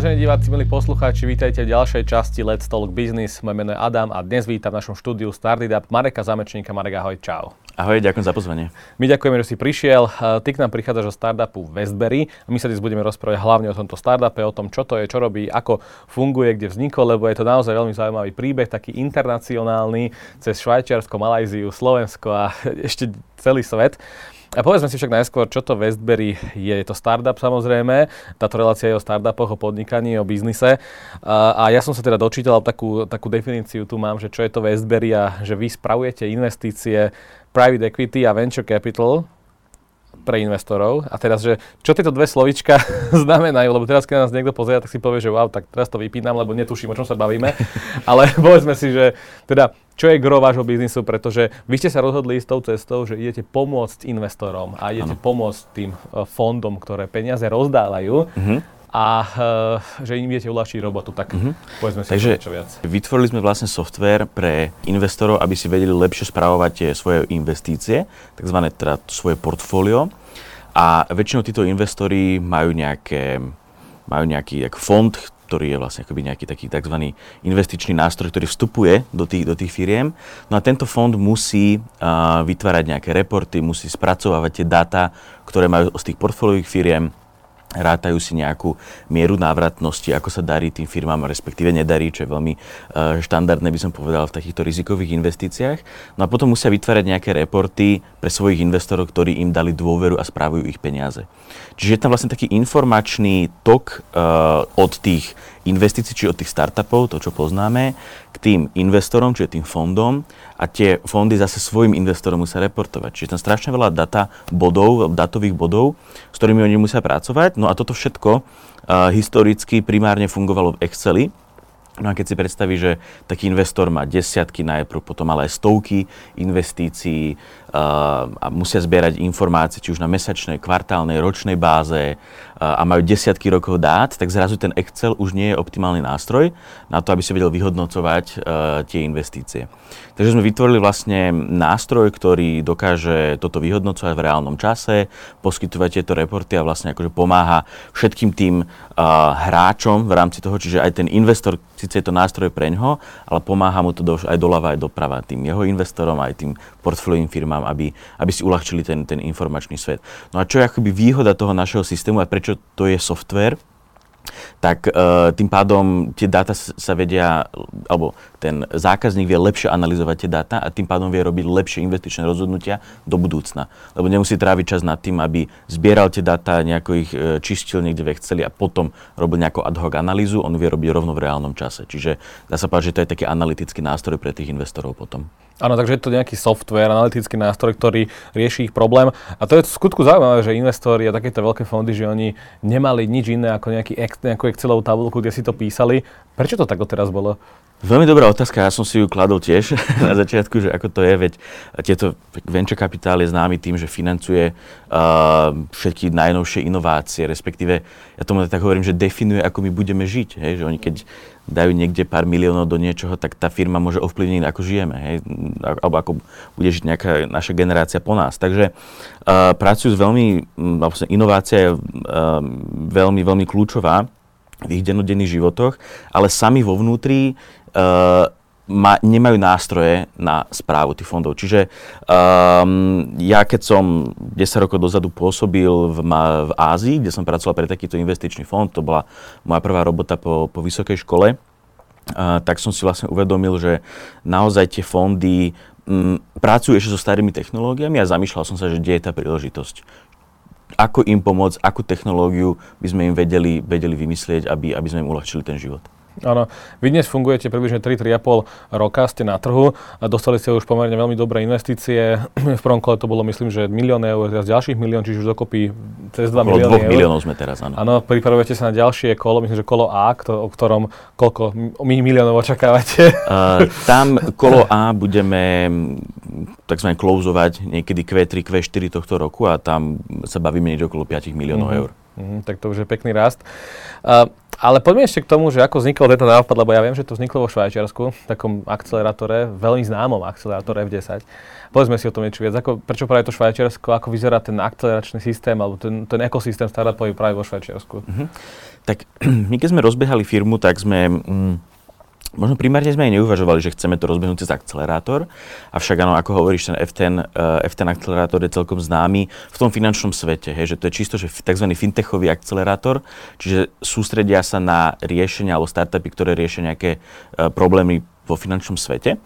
Vážení diváci, milí poslucháči, vítajte v ďalšej časti Let's Talk Business. Moje meno je Adam a dnes vítam v našom štúdiu Startup Mareka Zamečníka. Marek, ahoj, čau. Ahoj, ďakujem za pozvanie. My ďakujeme, že si prišiel. Ty k nám prichádzaš zo startupu Westberry a my sa dnes budeme rozprávať hlavne o tomto startupe, o tom, čo to je, čo robí, ako funguje, kde vznikol, lebo je to naozaj veľmi zaujímavý príbeh, taký internacionálny cez Švajčiarsko, Malajziu, Slovensko a ešte celý svet. A povedzme si však najskôr, čo to Westberry je. Je to startup samozrejme, táto relácia je o startupoch, o podnikaní, o biznise. A, ja som sa teda dočítal takú, takú definíciu, tu mám, že čo je to Westberry a že vy spravujete investície private equity a venture capital pre investorov. A teraz, že čo tieto dve slovička znamenajú, lebo teraz, keď nás niekto pozrie, tak si povie, že wow, tak teraz to vypínam, lebo netuším, o čom sa bavíme. Ale povedzme si, že teda, čo je gro vášho biznisu, pretože vy ste sa rozhodli s tou cestou, že idete pomôcť investorom a idete ano. pomôcť tým eh, fondom, ktoré peniaze rozdávajú. Uh-huh a uh, že im viete uľahčiť robotu, tak mm-hmm. povedzme si Takže niečo viac. vytvorili sme vlastne software pre investorov, aby si vedeli lepšie správovať tie svoje investície, takzvané teda svoje portfólio. A väčšinou títo investori majú, nejaké, majú nejaký jak fond, ktorý je vlastne akoby nejaký taký tzv. investičný nástroj, ktorý vstupuje do tých, do tých firiem. No a tento fond musí uh, vytvárať nejaké reporty, musí spracovávať tie dáta, ktoré majú z tých portfóliových firiem, rátajú si nejakú mieru návratnosti, ako sa darí tým firmám, respektíve nedarí, čo je veľmi uh, štandardné, by som povedal, v takýchto rizikových investíciách. No a potom musia vytvárať nejaké reporty pre svojich investorov, ktorí im dali dôveru a správujú ich peniaze. Čiže je tam vlastne taký informačný tok uh, od tých investícií, či od tých startupov, to čo poznáme, k tým investorom, čiže tým fondom a tie fondy zase svojim investorom musia reportovať. Čiže tam strašne veľa data bodov, datových bodov, s ktorými oni musia pracovať. No a toto všetko uh, historicky primárne fungovalo v Exceli, No a keď si predstaví, že taký investor má desiatky najprv, potom ale aj stovky investícií a musia zbierať informácie, či už na mesačnej, kvartálnej, ročnej báze, a majú desiatky rokov dát, tak zrazu ten Excel už nie je optimálny nástroj na to, aby si vedel vyhodnocovať uh, tie investície. Takže sme vytvorili vlastne nástroj, ktorý dokáže toto vyhodnocovať v reálnom čase, poskytovať tieto reporty a vlastne akože pomáha všetkým tým uh, hráčom v rámci toho, čiže aj ten investor, síce je to nástroj pre ňoho, ale pomáha mu to aj doľava, aj doprava tým jeho investorom, aj tým portfóliovým firmám, aby, aby si uľahčili ten, ten informačný svet. No a čo je akoby výhoda toho našeho systému a prečo čo to je software, tak uh, tým pádom tie dáta sa vedia, alebo ten zákazník vie lepšie analyzovať tie dáta a tým pádom vie robiť lepšie investičné rozhodnutia do budúcna. Lebo nemusí tráviť čas nad tým, aby zbieral tie dáta, nejako ich uh, čistil niekde v Exceli a potom robil nejakú ad hoc analýzu, on vie robiť rovno v reálnom čase. Čiže dá sa povedať, že to je taký analytický nástroj pre tých investorov potom. Áno, takže je to nejaký software, analytický nástroj, ktorý rieši ich problém. A to je v skutku zaujímavé, že investori a takéto veľké fondy, že oni nemali nič iné ako nejaký, nejakú Excelovú tabulku, kde si to písali. Prečo to tak teraz bolo? Veľmi dobrá otázka, ja som si ju kladol tiež na začiatku, že ako to je, veď tieto venture capital je známy tým, že financuje uh, všetky najnovšie inovácie, respektíve, ja tomu tak hovorím, že definuje, ako my budeme žiť, hej, že oni keď dajú niekde pár miliónov do niečoho, tak tá firma môže ovplyvniť, ako žijeme, hej, alebo ako bude žiť nejaká naša generácia po nás. Takže uh, pracujú s veľmi, vlastne inovácia je uh, veľmi, veľmi kľúčová v ich dennodenných životoch, ale sami vo vnútri uh, ma, nemajú nástroje na správu tých fondov. Čiže um, ja keď som 10 rokov dozadu pôsobil v, ma, v Ázii, kde som pracoval pre takýto investičný fond, to bola moja prvá robota po, po vysokej škole, uh, tak som si vlastne uvedomil, že naozaj tie fondy pracujú ešte so starými technológiami a zamýšľal som sa, že kde je tá príležitosť ako im pomôcť, akú technológiu by sme im vedeli, vedeli vymyslieť, aby, aby sme im uľahčili ten život. Áno, vy dnes fungujete približne 3-3,5 roka, ste na trhu dostali ste už pomerne veľmi dobré investície. V prvom kole to bolo myslím, že milión eur, teraz ďalších milión, čiže už dokopy cez 2 milióny 2 miliónov sme teraz, áno. Áno, pripravujete sa na ďalšie kolo, myslím, že kolo A, kto, o ktorom koľko miliónov očakávate? Uh, tam kolo A budeme tzv. klouzovať niekedy Q3, Q4 tohto roku a tam sa bavíme niekde okolo 5 miliónov uh-huh. eur. Uh-huh, tak to už je pekný rast. Uh, Ale poďme ešte k tomu, že ako vznikol tento nápad, lebo ja viem, že to vzniklo vo Švajčiarsku, takom akcelerátore, veľmi známom akcelerátore F10. Povedzme si o tom niečo viac. Ako, prečo práve to Švajčiarsko, ako vyzerá ten akceleračný systém alebo ten, ten ekosystém startupový práve vo Švajčiarsku? Mm-hmm. Tak my keď sme rozbiehali firmu, tak sme... Mm, Možno primárne sme aj neuvažovali, že chceme to rozbehnúť cez akcelerátor, avšak áno, ako hovoríš, ten F10, uh, F10 akcelerátor je celkom známy v tom finančnom svete, hej, že to je čisto že tzv. fintechový akcelerátor, čiže sústredia sa na riešenia alebo startupy, ktoré riešia nejaké uh, problémy vo finančnom svete.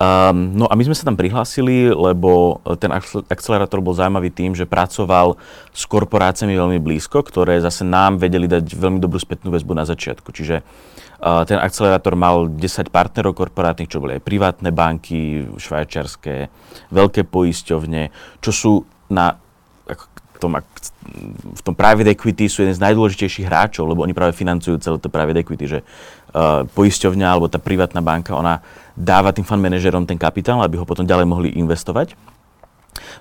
Um, no a my sme sa tam prihlásili, lebo ten akcelerátor bol zaujímavý tým, že pracoval s korporáciami veľmi blízko, ktoré zase nám vedeli dať veľmi dobrú spätnú väzbu na začiatku. Čiže ten akcelerátor mal 10 partnerov korporátnych, čo boli aj privátne banky, švajčiarske, veľké poisťovne, čo sú na tom, v tom private equity sú jeden z najdôležitejších hráčov, lebo oni práve financujú celé to private equity, že uh, poisťovňa alebo tá privátna banka, ona dáva tým fund manažerom ten kapitál, aby ho potom ďalej mohli investovať.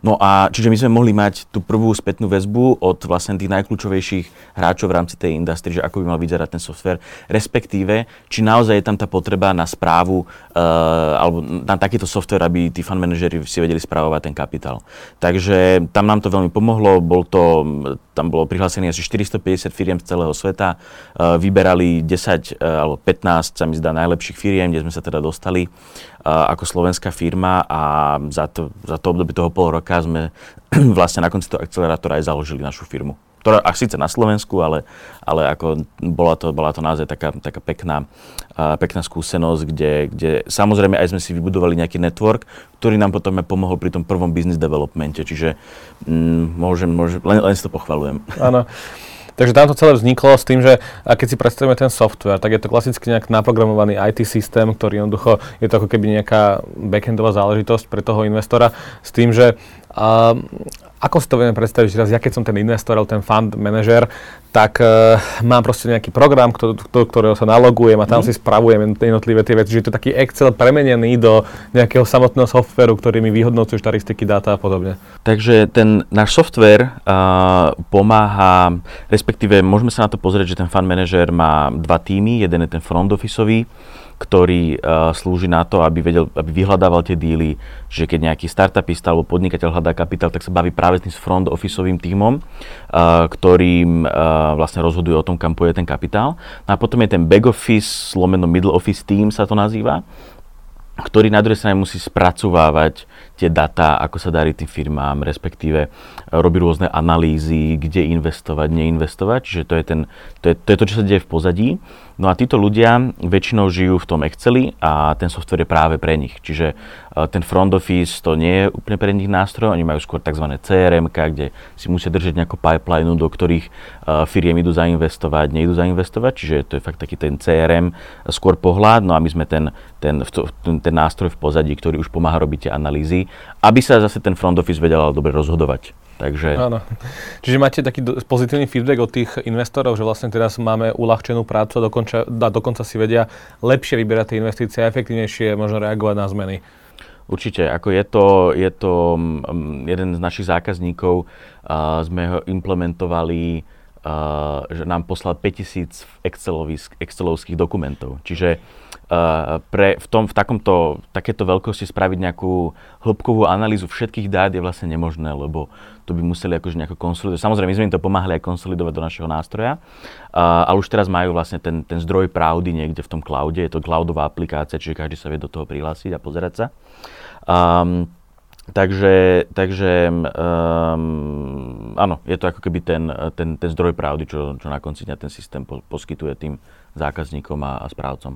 No a čiže my sme mohli mať tú prvú spätnú väzbu od vlastne tých najkľúčovejších hráčov v rámci tej industrie, že ako by mal vyzerať ten software, respektíve, či naozaj je tam tá potreba na správu uh, alebo na takýto software, aby tí fund manažeri si vedeli správovať ten kapitál. Takže tam nám to veľmi pomohlo, bol to, tam bolo prihlásené asi 450 firiem z celého sveta, uh, vyberali 10 uh, eh, alebo 15, sa mi zdá, najlepších firiem, kde sme sa teda dostali ako slovenská firma a za to, za to obdobie toho pol roka sme vlastne na konci toho akcelerátora aj založili našu firmu. Ktorá až síce na Slovensku, ale, ale ako bola to, bola to naozaj taká, taká pekná, uh, pekná skúsenosť, kde, kde samozrejme aj sme si vybudovali nejaký network, ktorý nám potom pomohol pri tom prvom business developmente. Čiže mm, môžem, môžem, len, len si to pochvalujem. Áno. Takže tam to celé vzniklo s tým, že a keď si predstavíme ten software, tak je to klasicky nejak naprogramovaný IT systém, ktorý jednoducho je to ako keby nejaká backendová záležitosť pre toho investora s tým, že ako si to vieme predstaviť, že raz ja keď som ten investor, alebo ten fund manažer, tak uh, mám proste nejaký program, do ktorého sa nalogujem a tam mm. si spravujem jednotlivé tie veci. Že je to taký Excel premenený do nejakého samotného softveru, ktorý mi vyhodnocuje štatistiky, dáta a podobne. Takže ten náš software uh, pomáha, respektíve môžeme sa na to pozrieť, že ten fund manažer má dva týmy. Jeden je ten front officeový, ktorý uh, slúži na to, aby, vedel, aby vyhľadával tie díly, že keď nejaký startupista alebo podnikateľ hľadá kapitál, tak sa baví práve s tým front officeovým tímom, uh, ktorým uh, vlastne rozhoduje o tom, kam pôjde ten kapitál. No a potom je ten back office, lomeno middle office team sa to nazýva, ktorý na druhej strane musí spracovávať tie data, ako sa darí tým firmám, respektíve robí rôzne analýzy, kde investovať, neinvestovať. Čiže to je, ten, to, je, to je to, čo sa deje v pozadí. No a títo ľudia väčšinou žijú v tom Exceli a ten software je práve pre nich. Čiže ten front office to nie je úplne pre nich nástroj, oni majú skôr tzv. CRM, kde si musia držať nejakú pipeline, do ktorých uh, firiem idú zainvestovať, neidú zainvestovať, čiže to je fakt taký ten CRM skôr pohľad, no a my sme ten, ten, ten, nástroj v pozadí, ktorý už pomáha robiť tie analýzy, aby sa zase ten front office vedel dobre rozhodovať. Takže... Áno. Čiže máte taký pozitívny feedback od tých investorov, že vlastne teraz máme uľahčenú prácu a dokonca, a dokonca si vedia lepšie vyberať tie investície a efektívnejšie možno reagovať na zmeny. Určite, ako je to, je to um, jeden z našich zákazníkov, uh, sme ho implementovali, uh, že nám poslal 5000 excelovských dokumentov. Čiže Uh, pre, v, tom, v takomto, takéto veľkosti spraviť nejakú hĺbkovú analýzu všetkých dát je vlastne nemožné, lebo to by museli akože nejako konsolidovať. Samozrejme, my sme im to pomáhali aj konsolidovať do našeho nástroja, uh, ale už teraz majú vlastne ten, ten zdroj pravdy niekde v tom cloude, je to cloudová aplikácia, čiže každý sa vie do toho prihlásiť a pozerať sa. Um, Takže, takže um, áno, je to ako keby ten, ten, ten zdroj pravdy, čo, čo na konci dňa ten systém po, poskytuje tým zákazníkom a, a správcom.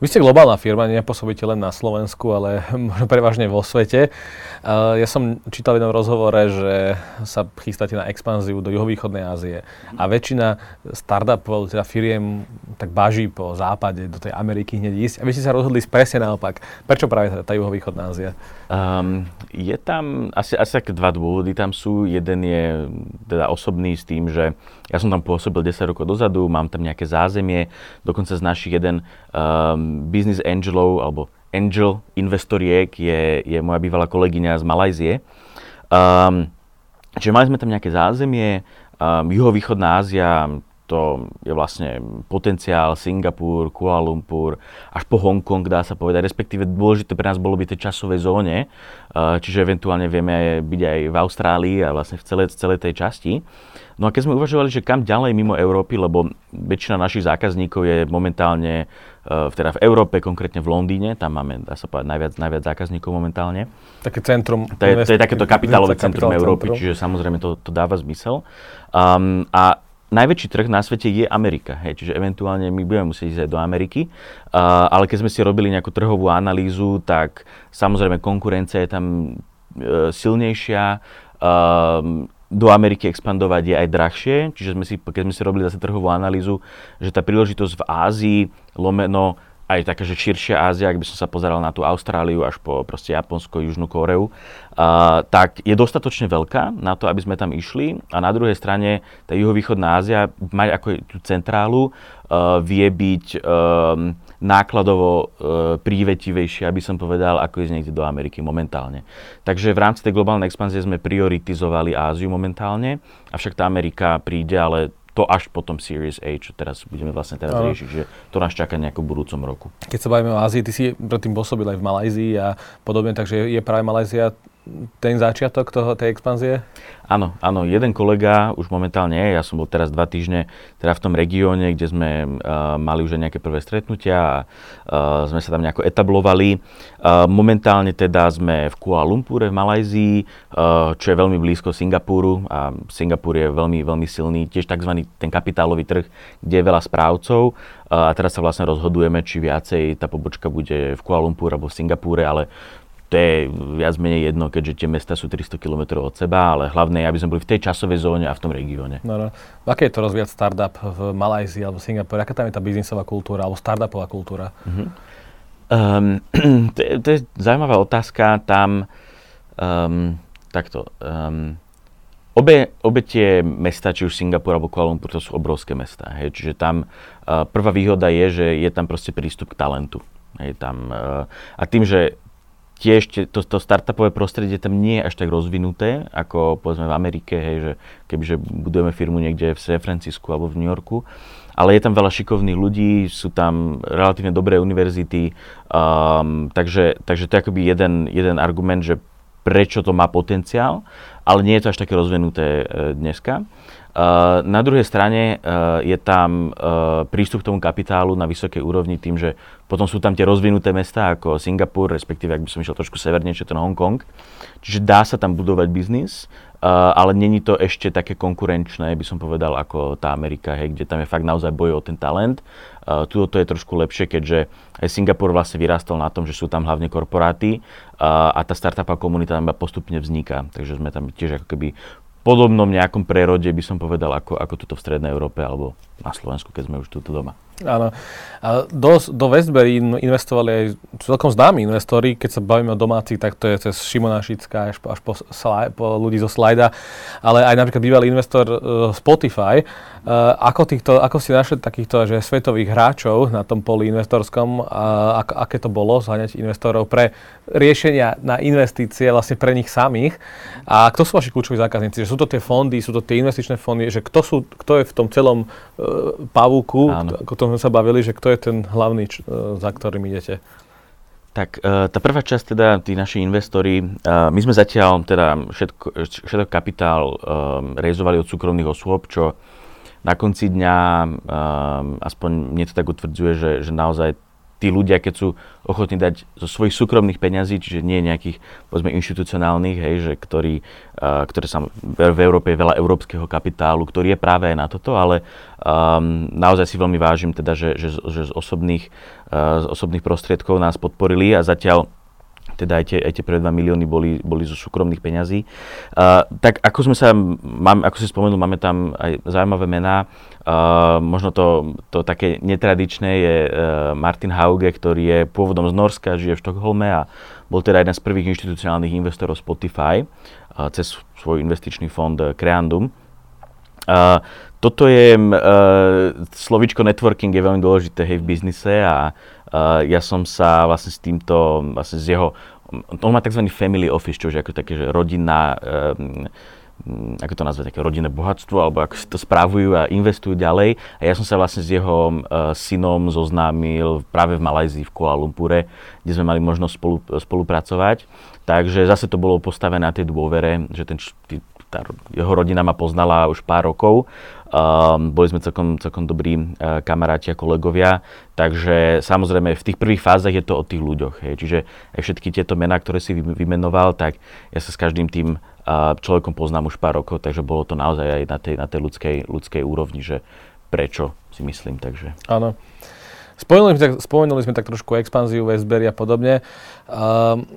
Vy ste globálna firma, nepôsobíte len na Slovensku, ale možno prevažne vo svete. Ja som čítal v jednom rozhovore, že sa chystáte na expanziu do juhovýchodnej Ázie a väčšina startupov, teda firiem, tak baží po západe, do tej Ameriky hneď ísť. A vy ste sa rozhodli presne naopak. Prečo práve tá, tá juhovýchodná Ázia? Um, je tam asi, asi také dva dôvody. Tam sú, jeden je teda osobný s tým, že ja som tam pôsobil 10 rokov dozadu, mám tam nejaké zázemie, dokonca z našich jeden um, business angelov alebo angel investoriek je, je moja bývalá kolegyňa z Malajzie. Um, čiže mali sme tam nejaké zázemie, um, juhovýchodná Ázia, to je vlastne potenciál Singapur, Kuala Lumpur, až po Hongkong dá sa povedať, respektíve dôležité pre nás bolo byť tej časovej zóne, čiže eventuálne vieme byť aj v Austrálii a vlastne v celej, celej tej časti. No a keď sme uvažovali, že kam ďalej mimo Európy, lebo väčšina našich zákazníkov je momentálne uh, teda v Európe, konkrétne v Londýne, tam máme, dá sa povedať, najviac, najviac zákazníkov momentálne. Také centrum. To je, to je takéto kapitálové centrum Európy, centrum. čiže samozrejme to, to dáva zmysel. Um, a najväčší trh na svete je Amerika, hej, čiže eventuálne my budeme musieť ísť aj do Ameriky, uh, ale keď sme si robili nejakú trhovú analýzu, tak samozrejme konkurencia je tam uh, silnejšia, uh, do Ameriky expandovať je aj drahšie, čiže sme si, keď sme si robili zase trhovú analýzu, že tá príležitosť v Ázii, lomeno aj taká, že širšia Ázia, ak by som sa pozeral na tú Austráliu až po proste Japonsko, Južnú Koreu, uh, tak je dostatočne veľká na to, aby sme tam išli. A na druhej strane tá juhovýchodná Ázia, mať ako tú centrálu, uh, vie byť um, nákladovo e, prívetivejšie, aby som povedal, ako ísť niekde do Ameriky momentálne. Takže v rámci tej globálnej expanzie sme prioritizovali Áziu momentálne, avšak tá Amerika príde, ale to až potom Series A, čo teraz budeme vlastne teraz no. riešiť, že to nás čaká nejako v budúcom roku. Keď sa bavíme o Ázii, ty si predtým pôsobil aj v Malajzii a podobne, takže je práve Malajzia ten začiatok toho, tej expanzie? Áno, áno, jeden kolega už momentálne je, ja som bol teraz dva týždne teda v tom regióne, kde sme uh, mali už nejaké prvé stretnutia a uh, sme sa tam nejako etablovali. Uh, momentálne teda sme v Kuala Lumpure v Malajzii, uh, čo je veľmi blízko Singapuru a Singapur je veľmi, veľmi silný, tiež tzv. ten kapitálový trh, kde je veľa správcov uh, a teraz sa vlastne rozhodujeme, či viacej tá pobočka bude v Kuala Lumpur alebo v Singapúre, ale to je viac menej jedno, keďže tie mesta sú 300 km od seba, ale hlavné je, aby sme boli v tej časovej zóne a v tom regióne. No, no. Aké je to rozvíjať startup v Malajzii alebo Singapore? Aká tam je tá biznisová kultúra alebo startupová kultúra? Uh-huh. Um, to, je, to je zaujímavá otázka. Tam um, takto. Um, Obe, obe tie mesta, či už Singapur alebo Kuala Lumpur, to sú obrovské mesta. Hej. Čiže tam uh, prvá výhoda je, že je tam proste prístup k talentu. Hej, tam, uh, a tým, že tiež to, to startupové prostredie tam nie je až tak rozvinuté, ako povedzme v Amerike, hej, že kebyže budujeme firmu niekde v San Francisku alebo v New Yorku, ale je tam veľa šikovných ľudí, sú tam relatívne dobré univerzity, um, takže, takže to je akoby jeden, jeden argument, že prečo to má potenciál, ale nie je to až také rozvinuté uh, dneska. Uh, na druhej strane uh, je tam uh, prístup k tomu kapitálu na vysokej úrovni tým, že potom sú tam tie rozvinuté mesta ako Singapur, respektíve ak by som išiel trošku severnejšie, ten Hongkong. Čiže dá sa tam budovať biznis, ale není to ešte také konkurenčné, by som povedal, ako tá Amerika, hej, kde tam je fakt naozaj boj o ten talent. Tuto to je trošku lepšie, keďže aj Singapur vlastne vyrástol na tom, že sú tam hlavne korporáty a tá startupová komunita tam postupne vzniká. Takže sme tam tiež ako keby podobnom nejakom prerode, by som povedal, ako, ako tuto v Strednej Európe alebo na Slovensku, keď sme už tuto doma. Áno. A do, do Westbury investovali aj celkom známi investori, keď sa bavíme o domácich, tak to je cez Šimona Šická až, až po, slaj, po ľudí zo Slajda, ale aj napríklad bývalý investor uh, Spotify. Uh, ako, týchto, ako si našli takýchto že svetových hráčov na tom poli investorskom, a ak, aké to bolo zháňať investorov pre riešenia na investície vlastne pre nich samých? A kto sú vaši kľúčoví zákazníci? Že sú to tie fondy, sú to tie investičné fondy, že kto, sú, kto je v tom celom uh, pavúku, ako to sme sa bavili, že kto je ten hlavný, č- e, za ktorým idete? Tak uh, tá prvá časť, teda tí naši investori, uh, my sme zatiaľ teda všetko, všetko kapitál um, realizovali od súkromných osôb, čo na konci dňa, um, aspoň mne to tak utvrdzuje, že, že naozaj tí ľudia, keď sú ochotní dať zo svojich súkromných peňazí, čiže nie nejakých, povedzme, inštitucionálnych, hej, že ktorý, uh, ktoré sa v Európe je veľa európskeho kapitálu, ktorý je práve aj na toto, ale um, naozaj si veľmi vážim teda, že, že, že z, osobných, uh, z osobných prostriedkov nás podporili a zatiaľ teda aj tie, aj tie prvé 2 milióny boli, boli zo súkromných peňazí. Uh, tak ako sme sa, mám, ako si spomenul, máme tam aj zaujímavé mená. Uh, možno to, to také netradičné je uh, Martin Hauge, ktorý je pôvodom z Norska, žije v Štokholme a bol teda jeden z prvých inštitucionálnych investorov Spotify uh, cez svoj investičný fond Creandum. Uh, toto je, uh, slovičko networking je veľmi dôležité hej, v biznise a ja som sa vlastne s týmto, vlastne z jeho, on má tzv. family office, čo je ako také, že rodinná, mm, ako to nazvať, také rodinné bohatstvo, alebo ako si to správujú a investujú ďalej. A ja som sa vlastne s jeho uh, synom zoznámil práve v Malajzii, v Kuala Lumpure, kde sme mali možnosť spolu, spolupracovať. Takže zase to bolo postavené na tej dôvere, že ten, tá jeho rodina ma poznala už pár rokov Um, boli sme celkom, celkom dobrí uh, kamaráti a kolegovia, takže samozrejme v tých prvých fázach je to o tých ľuďoch. Hej. Čiže aj všetky tieto mená, ktoré si vymenoval, tak ja sa s každým tým uh, človekom poznám už pár rokov, takže bolo to naozaj aj na tej, na tej ľudskej, ľudskej úrovni, že prečo si myslím. Takže. Áno. Spomenuli spomenuli sme tak trošku expanziu Westberry a podobne. Um,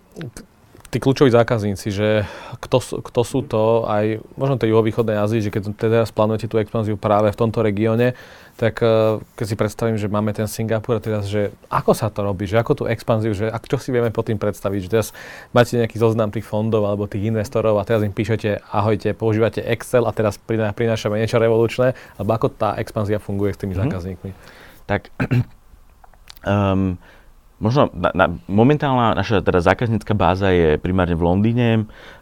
tí kľúčoví zákazníci, že kto, kto sú to aj možno tej juhovýchodnej Ázii, že keď teraz plánujete tú expanziu práve v tomto regióne, tak eh, keď si predstavím, že máme ten Singapur a teraz, že ako sa to robí, že ako tú expanziu, že ak, čo si vieme pod tým predstaviť, že teraz máte nejaký zoznam tých fondov alebo tých investorov a teraz im píšete, ahojte, používate Excel a teraz prinášame niečo revolučné, alebo ako tá expanzia funguje s tými mm-hmm. zákazníkmi? Tak um, Možno na, na, momentálna naša teda zákaznícka báza je primárne v Londýne.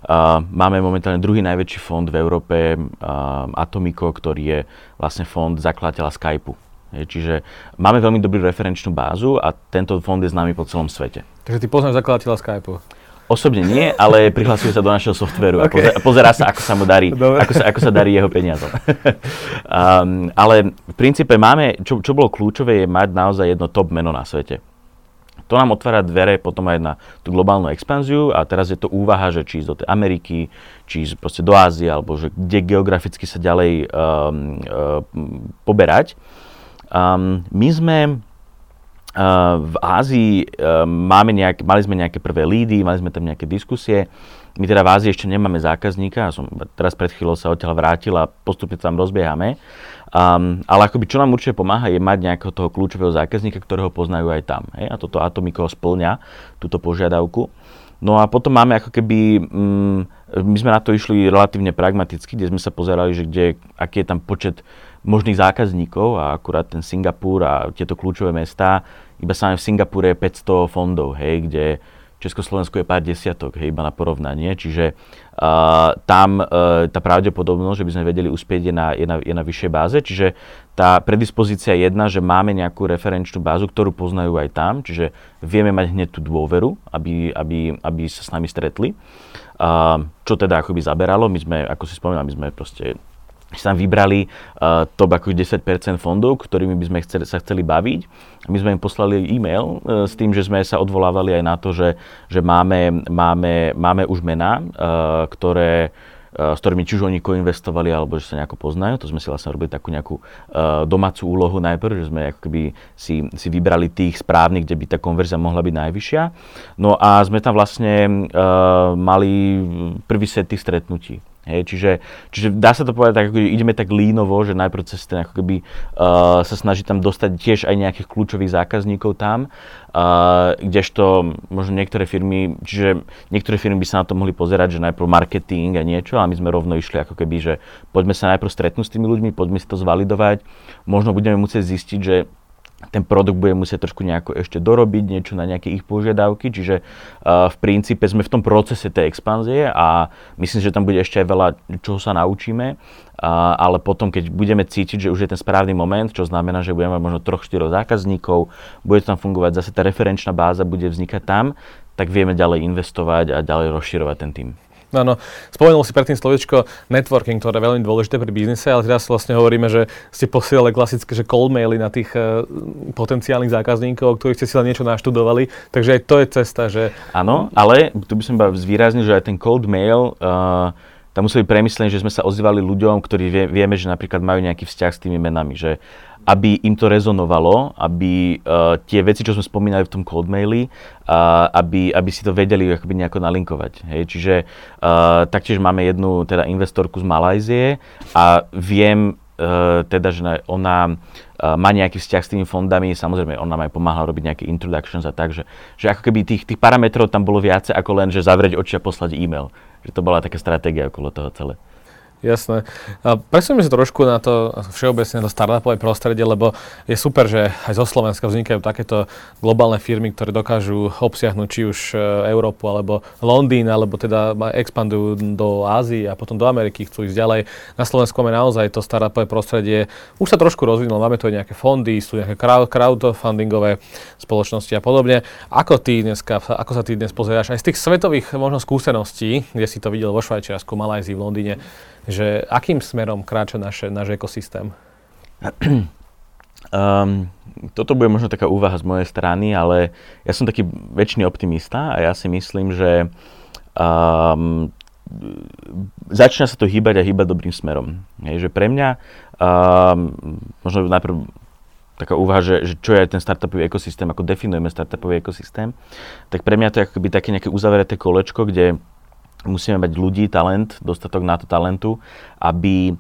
Uh, máme momentálne druhý najväčší fond v Európe, uh, Atomico, ktorý je vlastne fond zakladateľa Skypeu. Je, čiže máme veľmi dobrú referenčnú bázu a tento fond je známy po celom svete. Takže ty poznáš zakladateľa Skypeu? Osobne nie, ale prihlasuje sa do našeho softveru okay. a pozerá sa, ako sa mu darí, ako sa, ako sa darí jeho peniazom. um, ale v princípe máme, čo, čo bolo kľúčové, je mať naozaj jedno top meno na svete. To nám otvára dvere potom aj na tú globálnu expanziu a teraz je to úvaha, že či ísť do tej Ameriky, či ísť proste do Ázie, alebo že kde geograficky sa ďalej um, um, poberať. Um, my sme uh, v Ázii um, máme nejak, mali sme nejaké prvé lídy, mali sme tam nejaké diskusie. My teda v Ázii ešte nemáme zákazníka, som teraz pred chvíľou sa odtiaľ vrátil a postupne tam rozbiehame. Um, ale akoby čo nám určite pomáha je mať nejakého toho kľúčového zákazníka, ktorého poznajú aj tam. Hej? A toto Atomico splňa túto požiadavku. No a potom máme ako keby, mm, my sme na to išli relatívne pragmaticky, kde sme sa pozerali, že kde, aký je tam počet možných zákazníkov a akurát ten Singapur a tieto kľúčové mestá, iba sa v Singapure je 500 fondov, hej, kde Československo je pár desiatok, hej, iba na porovnanie, čiže uh, tam uh, tá pravdepodobnosť, že by sme vedeli uspieť je na, je, na, je na vyššej báze, čiže tá predispozícia je jedna, že máme nejakú referenčnú bázu, ktorú poznajú aj tam, čiže vieme mať hneď tú dôveru, aby, aby, aby sa s nami stretli. Uh, čo teda akoby zaberalo, my sme, ako si spomínal, my sme proste tam vybrali uh, top ako 10% fondov, ktorými by sme chceli, sa chceli baviť. My sme im poslali e-mail uh, s tým, že sme sa odvolávali aj na to, že, že máme, máme, máme už mená, uh, ktoré uh, s ktorými či už oni koinvestovali, alebo že sa nejako poznajú. To sme si vlastne robili takú nejakú uh, domácu úlohu najprv, že sme ako si, si vybrali tých správnych, kde by tá konverzia mohla byť najvyššia. No a sme tam vlastne uh, mali prvý set tých stretnutí. Hej, čiže, čiže dá sa to povedať tak, ako ideme tak línovo, že najprv cez ten ako keby uh, sa snaží tam dostať tiež aj nejakých kľúčových zákazníkov tam, uh, kdežto možno niektoré firmy, čiže niektoré firmy by sa na to mohli pozerať, že najprv marketing a niečo, a my sme rovno išli ako keby, že poďme sa najprv stretnúť s tými ľuďmi, poďme si to zvalidovať, možno budeme musieť zistiť, že ten produkt bude musieť trošku nejako ešte dorobiť, niečo na nejaké ich požiadavky, čiže uh, v princípe sme v tom procese tej expanzie a myslím, že tam bude ešte aj veľa, čoho sa naučíme, uh, ale potom, keď budeme cítiť, že už je ten správny moment, čo znamená, že budeme mať možno troch, štyroch zákazníkov, bude tam fungovať zase tá referenčná báza, bude vznikať tam, tak vieme ďalej investovať a ďalej rozširovať ten tým. Áno, spomenul si predtým slovičko networking, ktoré je veľmi dôležité pri biznise, ale teraz vlastne hovoríme, že ste posielali klasické že cold maily na tých uh, potenciálnych zákazníkov, ktorých ste si len niečo naštudovali, takže aj to je cesta, že... Áno, ale tu by som iba zvýraznil, že aj ten cold mail uh, tam museli premyslieť, že sme sa ozývali ľuďom, ktorí vie, vieme, že napríklad majú nejaký vzťah s tými menami, že aby im to rezonovalo, aby uh, tie veci, čo sme spomínali v tom cold maili, uh, aby, aby si to vedeli akoby nejako nalinkovať. Hej? Čiže uh, taktiež máme jednu teda investorku z Malajzie a viem teda, že ona má nejaký vzťah s tými fondami, samozrejme ona nám aj pomáhala robiť nejaké introductions a tak, že, že ako keby tých, tých parametrov tam bolo viacej ako len, že zavrieť oči a poslať e-mail. Že to bola taká stratégia okolo toho celé. Jasné. A presunieme sa trošku na to všeobecne to startupové prostredie, lebo je super, že aj zo Slovenska vznikajú takéto globálne firmy, ktoré dokážu obsiahnuť či už e, Európu alebo Londýn, alebo teda expandujú do Ázie a potom do Ameriky, chcú ísť ďalej. Na Slovensku máme naozaj to startupové prostredie. Už sa trošku rozvinulo, máme tu aj nejaké fondy, sú nejaké crowdfundingové spoločnosti a podobne. Ako, ty dneska, ako sa ty dnes pozeráš aj z tých svetových možno skúseností, kde si to videl vo Švajčiarsku, Malajzii, v Londýne, že akým smerom kráča naše, náš ekosystém? Um, toto bude možno taká úvaha z mojej strany, ale ja som taký väčší optimista a ja si myslím, že um, začína sa to hýbať a hýbať dobrým smerom. Hej, že pre mňa, um, možno najprv taká úvaha, že, že čo je ten startupový ekosystém, ako definujeme startupový ekosystém, tak pre mňa to je akoby také nejaké uzavreté kolečko, kde musíme mať ľudí, talent, dostatok na to talentu, aby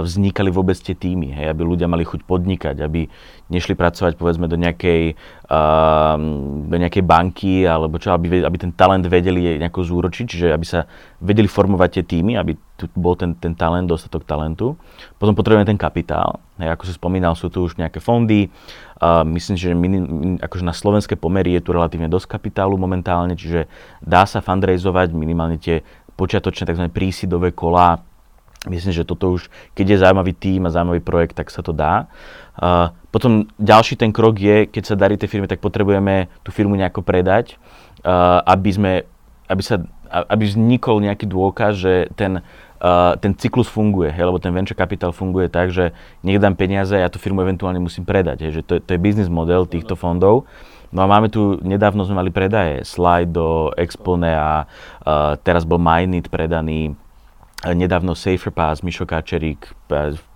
vznikali vôbec tie týmy, hej, aby ľudia mali chuť podnikať, aby nešli pracovať povedzme do nejakej, uh, do nejakej banky alebo čo, aby, aby ten talent vedeli nejako zúročiť, čiže aby sa vedeli formovať tie týmy, aby tu bol ten, ten talent, dostatok talentu. Potom potrebujeme ten kapitál, hej, ako si spomínal, sú tu už nejaké fondy, uh, myslím, že minim, akože na slovenské pomery je tu relatívne dosť kapitálu momentálne, čiže dá sa fundraizovať minimálne tie počiatočné tzv. prísidové kolá Myslím, že toto už, keď je zaujímavý tým a zaujímavý projekt, tak sa to dá. Uh, potom ďalší ten krok je, keď sa darí tej firme, tak potrebujeme tú firmu nejako predať, uh, aby, sme, aby, sa, aby vznikol nejaký dôkaz, že ten, uh, ten cyklus funguje, hej, lebo ten venture capital funguje tak, že nech dám peniaze a ja tú firmu eventuálne musím predať. Hej, že to, to je business model týchto fondov. No a máme tu, nedávno sme mali predaje, Slide do Expone a uh, teraz bol Minit predaný nedávno Safer Pass, Mišo Kačerík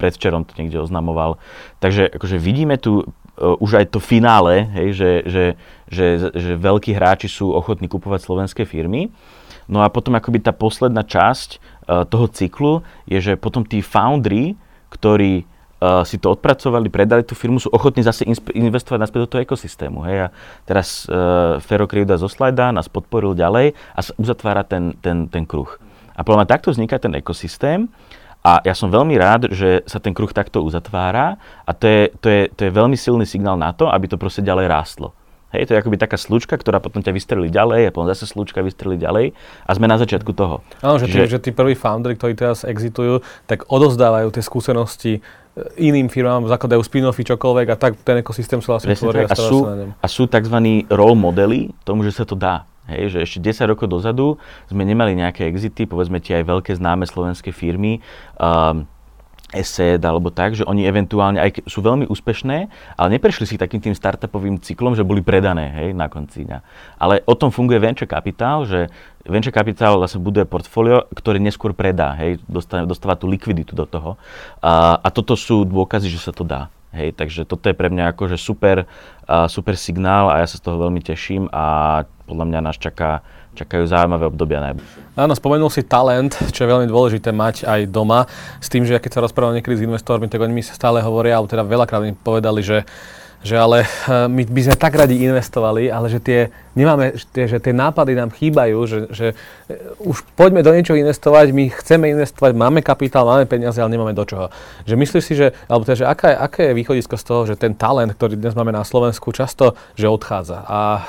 predvčerom to niekde oznamoval. Takže akože vidíme tu uh, už aj to finále, hej, že, že, že, že veľkí hráči sú ochotní kupovať slovenské firmy. No a potom akoby tá posledná časť uh, toho cyklu je, že potom tí foundry, ktorí uh, si to odpracovali, predali tú firmu, sú ochotní zase investovať naspäť do toho ekosystému. Hej. A teraz uh, Fero Krivda zo Slajda nás podporil ďalej a uzatvára ten, ten, ten kruh. A podľa mňa takto vzniká ten ekosystém a ja som veľmi rád, že sa ten kruh takto uzatvára a to je, to je, to je veľmi silný signál na to, aby to proste ďalej rástlo. Hej, to je akoby taká slučka, ktorá potom ťa vystrelí ďalej a potom zase slučka vystrelí ďalej a sme na začiatku toho. Áno, že, že, tí, že tí prví foundry, ktorí teraz exitujú, tak odozdávajú tie skúsenosti iným firmám, zakladajú spin-offy, čokoľvek a tak ten ekosystém sa vlastne tvorí a, sú, a sú tzv. role modely tomu, že sa to dá. Hej, že ešte 10 rokov dozadu sme nemali nejaké exity, povedzme tie aj veľké známe slovenské firmy, um, ESET alebo tak, že oni eventuálne aj sú veľmi úspešné, ale neprešli si takým tým startupovým cyklom, že boli predané hej, na konci dňa. Ale o tom funguje venture capital, že venture capital vlastne buduje portfólio, ktoré neskôr predá, hej, dostáva, dostáva tú likviditu do toho. A, a toto sú dôkazy, že sa to dá. Hej, takže toto je pre mňa akože super, super signál a ja sa z toho veľmi teším a podľa mňa nás čaká, čakajú zaujímavé obdobia najbližšie. Áno, spomenul si talent, čo je veľmi dôležité mať aj doma, s tým, že keď sa rozprávam niekedy s investormi, tak oni mi stále hovoria, alebo teda veľakrát mi povedali, že že ale eh, my by sme tak radi investovali, ale že tie, nemáme, že, že tie nápady nám chýbajú, že, že eh, už poďme do niečoho investovať, my chceme investovať, máme kapitál, máme peniaze, ale nemáme do čoho. Že myslíš si, že, alebo teda, že aká, aké je východisko z toho, že ten talent, ktorý dnes máme na Slovensku, často, že odchádza a uh,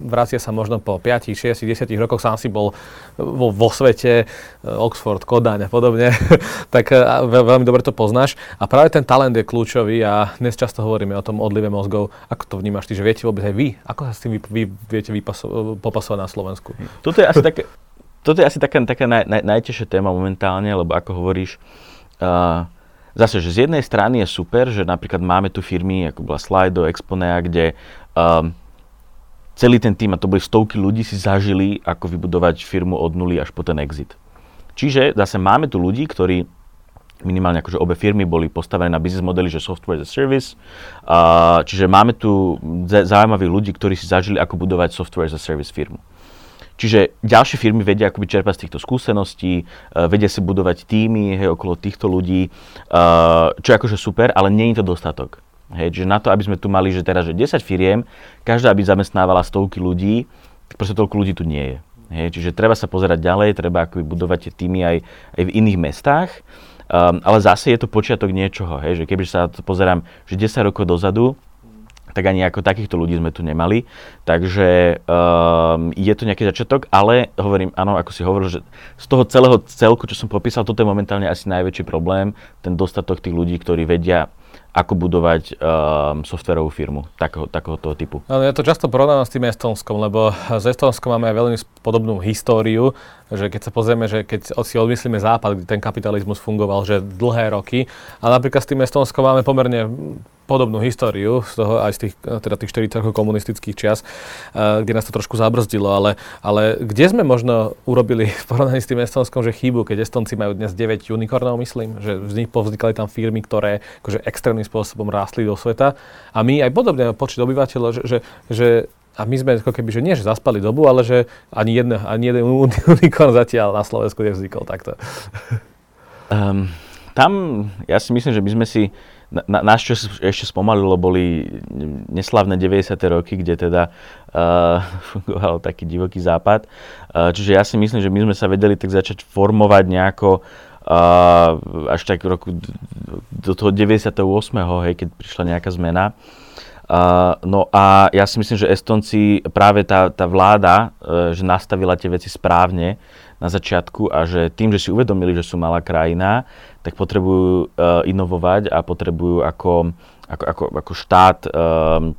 vracia sa možno po 5, 6, 10 rokoch, sám si bol vo, vo svete, Oxford, Kodaň a podobne, tak veľmi dobre to poznáš a práve ten talent je kľúčový a dnes často hovoríme o tom odlive mozgov. Ako to vnímaš ty, že viete vôbec aj vy? Ako sa s tým vy, vy viete vypaso- popasovať na Slovensku? Toto je asi také, toto je asi taká, taká naj, naj, najtežšia téma momentálne, lebo ako hovoríš, uh, zase, že z jednej strany je super, že napríklad máme tu firmy, ako bola Slido, Exponea, kde um, celý ten tým, a to boli stovky ľudí, si zažili, ako vybudovať firmu od nuly až po ten exit. Čiže zase máme tu ľudí, ktorí minimálne akože obe firmy boli postavené na business modeli, že software as a service. Uh, čiže máme tu zaujímavých ľudí, ktorí si zažili, ako budovať software as a service firmu. Čiže ďalšie firmy vedia akoby čerpať z týchto skúseností, uh, vedia si budovať týmy hej, okolo týchto ľudí, uh, čo je akože super, ale nie je to dostatok. Hej, čiže na to, aby sme tu mali, že teraz že 10 firiem, každá by zamestnávala stovky ľudí, proste toľko ľudí tu nie je. Hej, čiže treba sa pozerať ďalej, treba akoby budovať tie týmy aj, aj v iných mestách. Um, ale zase je to počiatok niečoho, hej, že keby sa to pozerám, že 10 rokov dozadu, tak ani ako takýchto ľudí sme tu nemali. Takže um, je to nejaký začiatok, ale hovorím, áno, ako si hovoril, že z toho celého celku, čo som popísal, toto je momentálne asi najväčší problém, ten dostatok tých ľudí, ktorí vedia ako budovať um, softverovú firmu takého, takéhoto typu. No, ja to často porovnávam s tým Estonskom, lebo s Estonskom máme aj veľmi podobnú históriu, že keď sa pozrieme, že keď si odmyslíme západ, kde ten kapitalizmus fungoval, že dlhé roky, a napríklad s tým Estonskom máme pomerne podobnú históriu, z toho aj z tých, teda tých 40 rokov komunistických čias, uh, kde nás to trošku zabrzdilo, ale, ale kde sme možno urobili v porovnaní s tým Estonskom, že chybu, keď Estonci majú dnes 9 unikornov, myslím, že vznik, povznikali tam firmy, ktoré akože extrémnym spôsobom rástli do sveta a my aj podobne počet obyvateľov, že, že, že a my sme ako keby, že nie, že zaspali dobu, ale že ani, jedna, ani jeden unikorn zatiaľ na Slovensku nevznikol takto. Um, tam ja si myslím, že my sme si na, nás, čo ešte spomalilo, boli neslavné 90. roky, kde teda uh, fungoval taký divoký západ. Uh, čiže ja si myslím, že my sme sa vedeli tak začať formovať nejako uh, až tak roku do toho 98. hej, keď prišla nejaká zmena. No a ja si myslím, že Estonci, práve tá, tá vláda, uh, že nastavila tie veci správne na začiatku a že tým, že si uvedomili, že sú malá krajina, tak potrebujú uh, inovovať a potrebujú ako, ako, ako, ako štát um,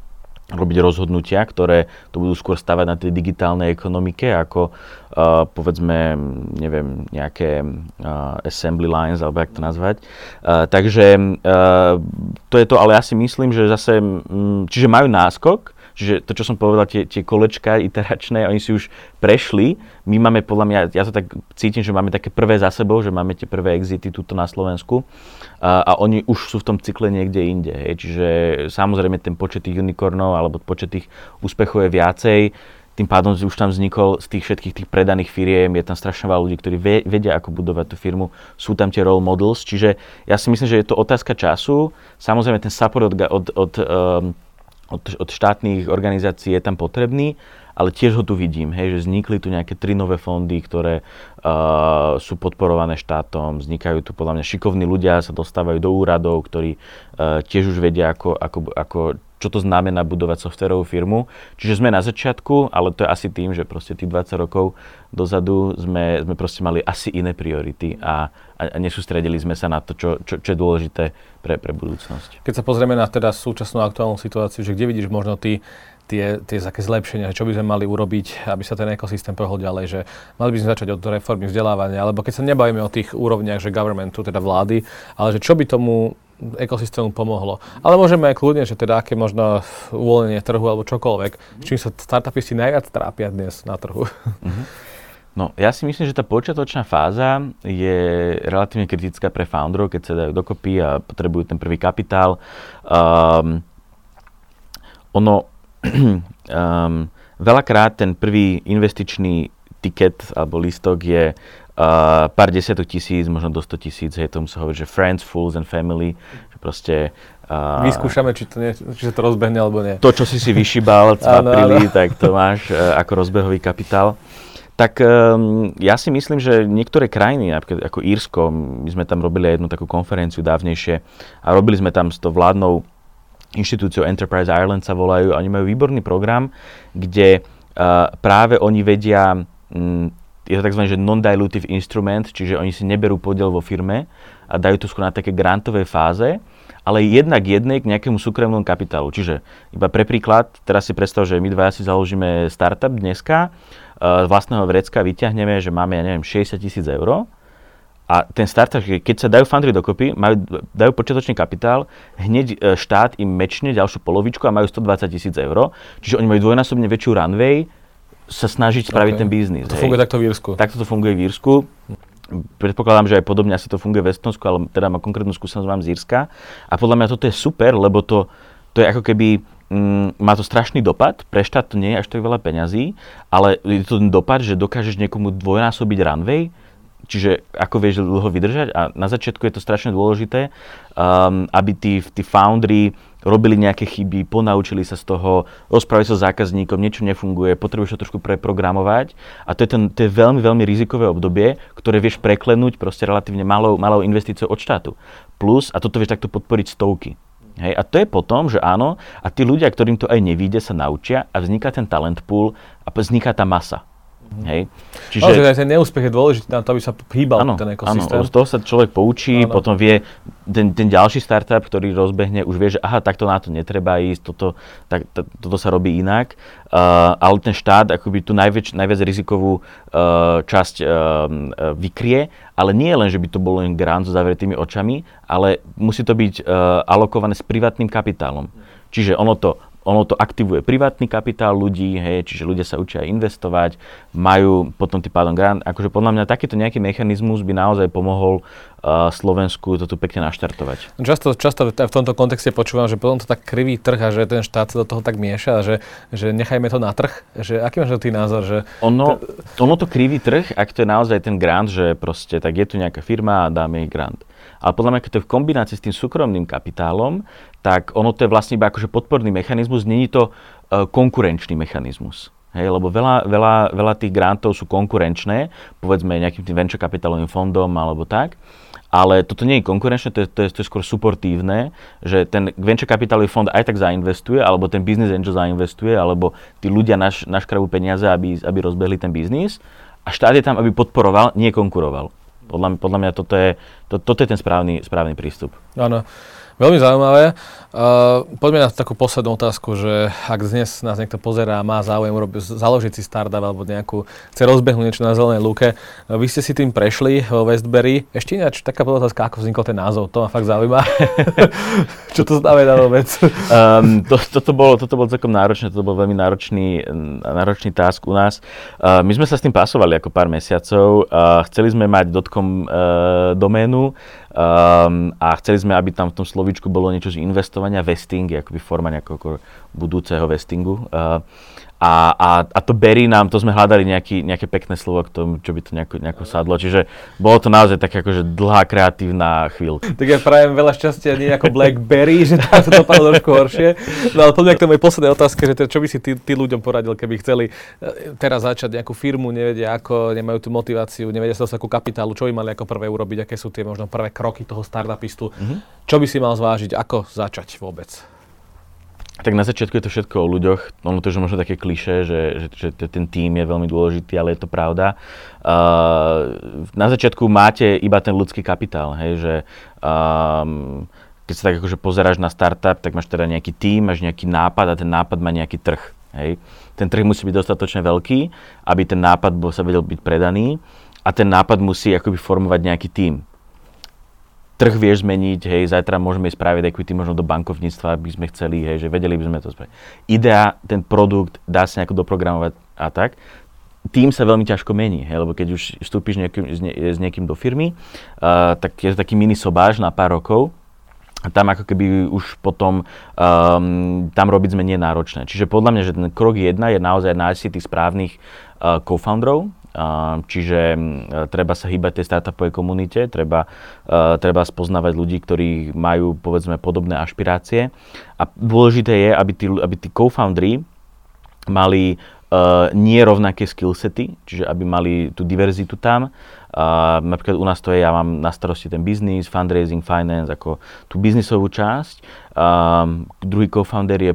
robiť rozhodnutia, ktoré to budú skôr stavať na tej digitálnej ekonomike, ako uh, povedzme, neviem, nejaké uh, assembly lines, alebo jak to nazvať. Uh, takže uh, to je to, ale ja si myslím, že zase, um, čiže majú náskok, Čiže to, čo som povedal, tie, tie kolečka iteračné, oni si už prešli. My máme podľa mňa, ja to tak cítim, že máme také prvé za sebou, že máme tie prvé exity tuto na Slovensku a, a oni už sú v tom cykle niekde inde. Hej. Čiže samozrejme ten počet tých unikornov alebo počet tých úspechov je viacej tým pádom už tam vznikol z tých všetkých tých predaných firiem, je tam strašne veľa ľudí, ktorí vedia, ako budovať tú firmu, sú tam tie role models, čiže ja si myslím, že je to otázka času. Samozrejme ten support od, od, od um, od, od štátnych organizácií je tam potrebný, ale tiež ho tu vidím, hej, že vznikli tu nejaké tri nové fondy, ktoré uh, sú podporované štátom, vznikajú tu podľa mňa šikovní ľudia, sa dostávajú do úradov, ktorí uh, tiež už vedia, ako, ako, ako, čo to znamená budovať softverovú firmu. Čiže sme na začiatku, ale to je asi tým, že proste tých 20 rokov dozadu sme, sme proste mali asi iné priority a, a, a nesústredili sme sa na to, čo, čo, čo je dôležité pre, pre budúcnosť. Keď sa pozrieme na teda súčasnú aktuálnu situáciu, že kde vidíš možno ty tie, tie také zlepšenia, čo by sme mali urobiť, aby sa ten ekosystém pohol ďalej, že mali by sme začať od reformy vzdelávania, alebo keď sa nebavíme o tých úrovniach, že governmentu, teda vlády, ale že čo by tomu ekosystému pomohlo. Ale môžeme aj kľudne, že teda aké možno uvoľnenie trhu alebo čokoľvek, s čím sa startupisti najviac trápia dnes na trhu. Mm-hmm. No, ja si myslím, že tá počiatočná fáza je relatívne kritická pre founderov, keď sa dajú dokopy a potrebujú ten prvý kapitál. Um, ono, um, veľakrát ten prvý investičný tiket alebo listok je uh, pár desiatok tisíc, možno do 100 tisíc, hej, tomu sa hovorí, že friends, fools and family, že proste uh, Vyskúšame, či, to nie, či sa to rozbehne alebo nie. To, čo si si vyšibal v apríli, tak to máš uh, ako rozbehový kapitál. Tak um, ja si myslím, že niektoré krajiny, napríklad ako Írsko, my sme tam robili jednu takú konferenciu dávnejšie a robili sme tam s to vládnou inštitúciou Enterprise Ireland sa volajú a oni majú výborný program, kde uh, práve oni vedia, um, je to tzv. non-dilutive instrument, čiže oni si neberú podiel vo firme a dajú to skôr na také grantovej fáze, ale jednak jednej k nejakému súkromnému kapitálu. Čiže iba pre príklad, teraz si predstav, že my dva si založíme startup dneska, z vlastného vrecka vyťahneme, že máme, ja neviem, 60 tisíc eur a ten startup, keď sa dajú fundry dokopy, majú, dajú počiatočný kapitál, hneď e, štát im mečne ďalšiu polovičku a majú 120 tisíc eur. Čiže oni majú dvojnásobne väčšiu runway sa snažiť spraviť okay. ten biznis. To hej. funguje takto v Írsku. Takto to funguje v Írsku. Predpokladám, že aj podobne asi to funguje v Estonsku, ale teda mám konkrétnu skúsenosť mám z Írska. A podľa mňa toto je super, lebo to, to je ako keby mm, má to strašný dopad, pre štát to nie je až tak veľa peňazí, ale je to ten dopad, že dokážeš niekomu dvojnásobiť runway, čiže ako vieš dlho vydržať a na začiatku je to strašne dôležité, um, aby tí, tí foundry robili nejaké chyby, ponaučili sa z toho, rozprávali sa s zákazníkom, niečo nefunguje, potrebuješ to trošku preprogramovať a to je, ten, to je veľmi, veľmi rizikové obdobie, ktoré vieš preklenúť proste relatívne malou, malou investíciou od štátu. Plus, a toto vieš takto podporiť stovky. Hej, a to je potom, že áno, a tí ľudia, ktorým to aj nevíde, sa naučia a vzniká ten talent pool a vzniká tá masa. Hej. Čiže... Ale ten neúspech je dôležitý na to, aby sa hýbal ano, ten ekosystém. Áno, z toho sa človek poučí, ano. potom vie, ten, ten ďalší startup, ktorý rozbehne, už vie, že aha, takto na to netreba ísť, toto, tak, to, toto sa robí inak. Uh, ale ten štát akoby tú najväč, najviac rizikovú uh, časť uh, vykrie, ale nie len, že by to bolo len grant so zavretými očami, ale musí to byť uh, alokované s privátnym kapitálom. Čiže ono to ono to aktivuje privátny kapitál ľudí, hej, čiže ľudia sa učia investovať, majú potom tým pádom grant. Akože podľa mňa takýto nejaký mechanizmus by naozaj pomohol Slovensku to tu pekne naštartovať. Často, často v tomto kontexte počúvam, že potom to tak krivý trh a že ten štát sa do toho tak mieša, že, že nechajme to na trh. Že, aký máš ty názor? Že ono, ono to krivý trh, ak to je naozaj ten grant, že proste tak je tu nejaká firma a dáme jej grant. Ale podľa mňa, keď to je v kombinácii s tým súkromným kapitálom, tak ono to je vlastne iba akože podporný mechanizmus, není to uh, konkurenčný mechanizmus. Hej, lebo veľa, veľa, veľa tých grantov sú konkurenčné, povedzme nejakým tým venture kapitálovým fondom alebo tak, ale toto nie je konkurenčné, to je, to je, to je skôr suportívne, že ten venture kapitálový fond aj tak zainvestuje, alebo ten business angel zainvestuje, alebo tí ľudia naš, naškrajú peniaze, aby, aby rozbehli ten biznis a štát je tam, aby podporoval, nie konkuroval. Podľa, podľa mňa toto je, to, toto je ten správny, správny prístup. Áno. Veľmi zaujímavé. Uh, poďme na takú poslednú otázku, že ak dnes nás niekto pozerá a má záujem urobiť, založiť si startup alebo nejakú, chce rozbehnúť niečo na zelenej lúke, uh, vy ste si tým prešli vo Westbury. Ešte ináč taká otázka, ako vznikol ten názov, to ma fakt zaujíma. Čo to znamená vôbec? um, to, toto, bolo, toto bolo celkom náročné, toto bol veľmi náročný, náročný task u nás. Uh, my sme sa s tým pasovali ako pár mesiacov. Uh, chceli sme mať dotcom uh, doménu, Um, a chceli sme, aby tam v tom slovíčku bolo niečo z investovania, vesting, akoby forma nejakého budúceho vestingu. Uh, a, a, a to Berry nám, to sme hľadali nejaký, nejaké pekné slovo k tomu, čo by to nejako, nejako sadlo. Čiže bolo to naozaj tak akože dlhá kreatívna chvíľka. Tak ja prajem veľa šťastia, nie ako Blackberry, že tam to dopadlo trošku horšie. No ale poďme k mojej poslednej otázke, že teda, čo by si ty, ty ľuďom poradil, keby chceli e, teraz začať nejakú firmu, nevedia ako, nemajú tú motiváciu, nevedia sa dostať ku kapitálu, čo by mali ako prvé urobiť, aké sú tie možno prvé kroky toho startupistu, mm-hmm. čo by si mal zvážiť, ako začať vôbec? Tak na začiatku je to všetko o ľuďoch. Ono to je možno také kliše, že, že, že ten tým je veľmi dôležitý, ale je to pravda. Uh, na začiatku máte iba ten ľudský kapitál, hej, že um, keď sa tak akože pozeráš na startup, tak máš teda nejaký tým, máš nejaký nápad a ten nápad má nejaký trh. Hej. Ten trh musí byť dostatočne veľký, aby ten nápad bol, sa vedel byť predaný a ten nápad musí akoby formovať nejaký tým trh vieš zmeniť, hej, zajtra môžeme ísť private equity možno do bankovníctva, aby sme chceli, hej, že vedeli by sme to spraviť. Idea, ten produkt, dá sa nejako doprogramovať a tak. Tým sa veľmi ťažko mení, hej, lebo keď už vstúpiš niekým, s, nie, s niekým do firmy, uh, tak je to taký mini sobáž na pár rokov, a tam ako keby už potom um, tam robiť zmenie náročné. Čiže podľa mňa, že ten krok jedna je naozaj nájsť si tých správnych uh, co-founderov, Čiže treba sa hýbať tej startupovej komunite, treba, treba spoznávať ľudí, ktorí majú povedzme podobné ašpirácie. A dôležité je, aby tí, aby tí co-foundry mali uh, nie rovnaké skillsety, čiže aby mali tú diverzitu tam. Uh, napríklad u nás to je, ja mám na starosti ten biznis, fundraising, finance, ako tú biznisovú časť. Um, druhý co-founder je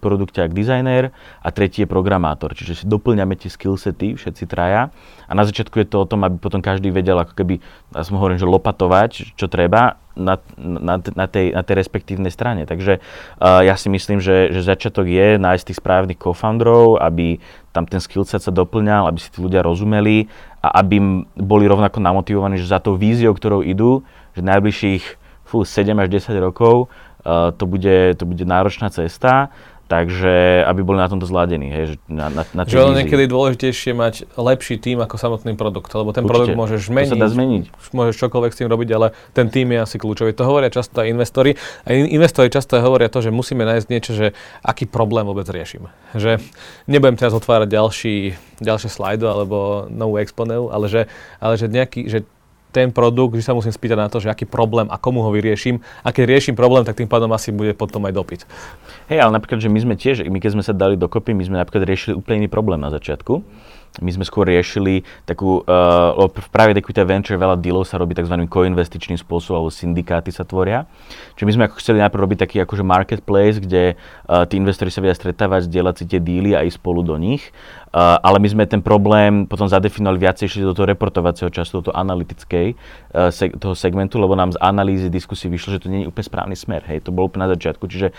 produkťák, designer a tretí je programátor. Čiže si doplňame tie skillsety, všetci traja. A na začiatku je to o tom, aby potom každý vedel, ako keby, ja som hovorím, že lopatovať, čo treba na, na, na, tej, na tej respektívnej strane. Takže uh, ja si myslím, že, že začiatok je nájsť tých správnych co-founderov, aby tam ten skillset sa doplňal, aby si tí ľudia rozumeli a aby boli rovnako namotivovaní, že za tou víziou, ktorou idú, že najbližších fú, 7 až 10 rokov uh, to, bude, to bude náročná cesta Takže, aby boli na tomto zladení, hej, že na, na, na Že je niekedy dôležitejšie mať lepší tým ako samotný produkt, lebo ten Určite. produkt môžeš meniť, to sa dá zmeniť. môžeš čokoľvek s tým robiť, ale ten tým je asi kľúčový. To hovoria často aj investori. A investori často hovoria to, že musíme nájsť niečo, že aký problém vôbec riešime. Že nebudem teraz otvárať ďalší, ďalšie slajdo alebo novú exponeu, ale že, ale že nejaký, že ten produkt, že sa musím spýtať na to, že aký problém a komu ho vyrieším. A keď riešim problém, tak tým pádom asi bude potom aj dopyt. Hej, ale napríklad, že my sme tiež, my keď sme sa dali dokopy, my sme napríklad riešili úplne iný problém na začiatku my sme skôr riešili takú, uh, v private equity venture veľa dealov sa robí tzv. koinvestičným spôsobom, alebo syndikáty sa tvoria. Čiže my sme ako chceli najprv robiť taký akože marketplace, kde uh, tí investori sa vedia stretávať, zdieľať si tie díly a ísť spolu do nich. Uh, ale my sme ten problém potom zadefinovali viacej šli do toho reportovacieho času, do toho analytickej uh, seg- toho segmentu, lebo nám z analýzy diskusí vyšlo, že to nie je úplne správny smer. Hej, to bolo úplne na začiatku. Čiže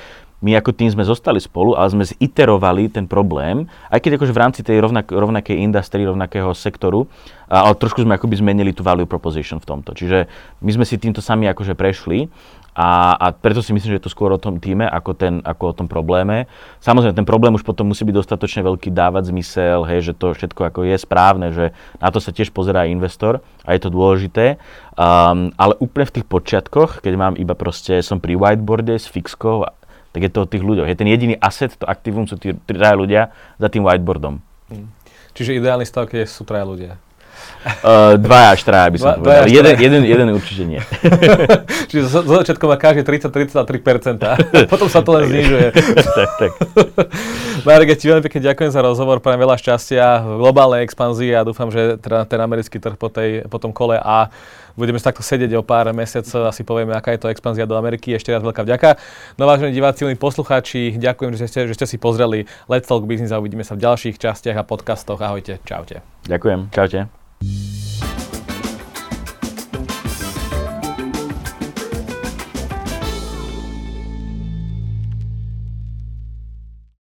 my ako tým sme zostali spolu, ale sme ziterovali ten problém, aj keď akože v rámci tej rovnak, rovnakej industry, rovnakého sektoru, ale trošku sme akoby zmenili tú value proposition v tomto. Čiže my sme si týmto sami akože prešli a, a preto si myslím, že je to skôr o tom týme, ako, ten, ako o tom probléme. Samozrejme, ten problém už potom musí byť dostatočne veľký, dávať zmysel, hej, že to všetko ako je správne, že na to sa tiež pozerá investor a je to dôležité. Um, ale úplne v tých počiatkoch, keď mám iba proste, som pri whiteboarde s fixkou tak je to o tých ľuďoch. Je ten jediný asset, to aktivum sú tí traja ľudia za tým whiteboardom. Hmm. Čiže ideálny stav, keď sú traja ľudia. Uh, dva až traja by som Dva, povedal. Jeden, jeden, jeden určite nie. Čiže zo začiatku má každý 30-33%. Potom sa to len znižuje. tak, tak. Marek, ja ti veľmi pekne ďakujem za rozhovor, prajem veľa šťastia v globálnej expanzii a dúfam, že teda ten americký trh po, tej, po tom kole A budeme sa takto sedieť o pár mesiacov a si povieme, aká je to expanzia do Ameriky. Ešte raz veľká vďaka. No vážení diváci, milí poslucháči, ďakujem, že ste, že ste si pozreli Let's Talk Business a uvidíme sa v ďalších častiach a podcastoch. Ahojte, čaute. Ďakujem, čaute.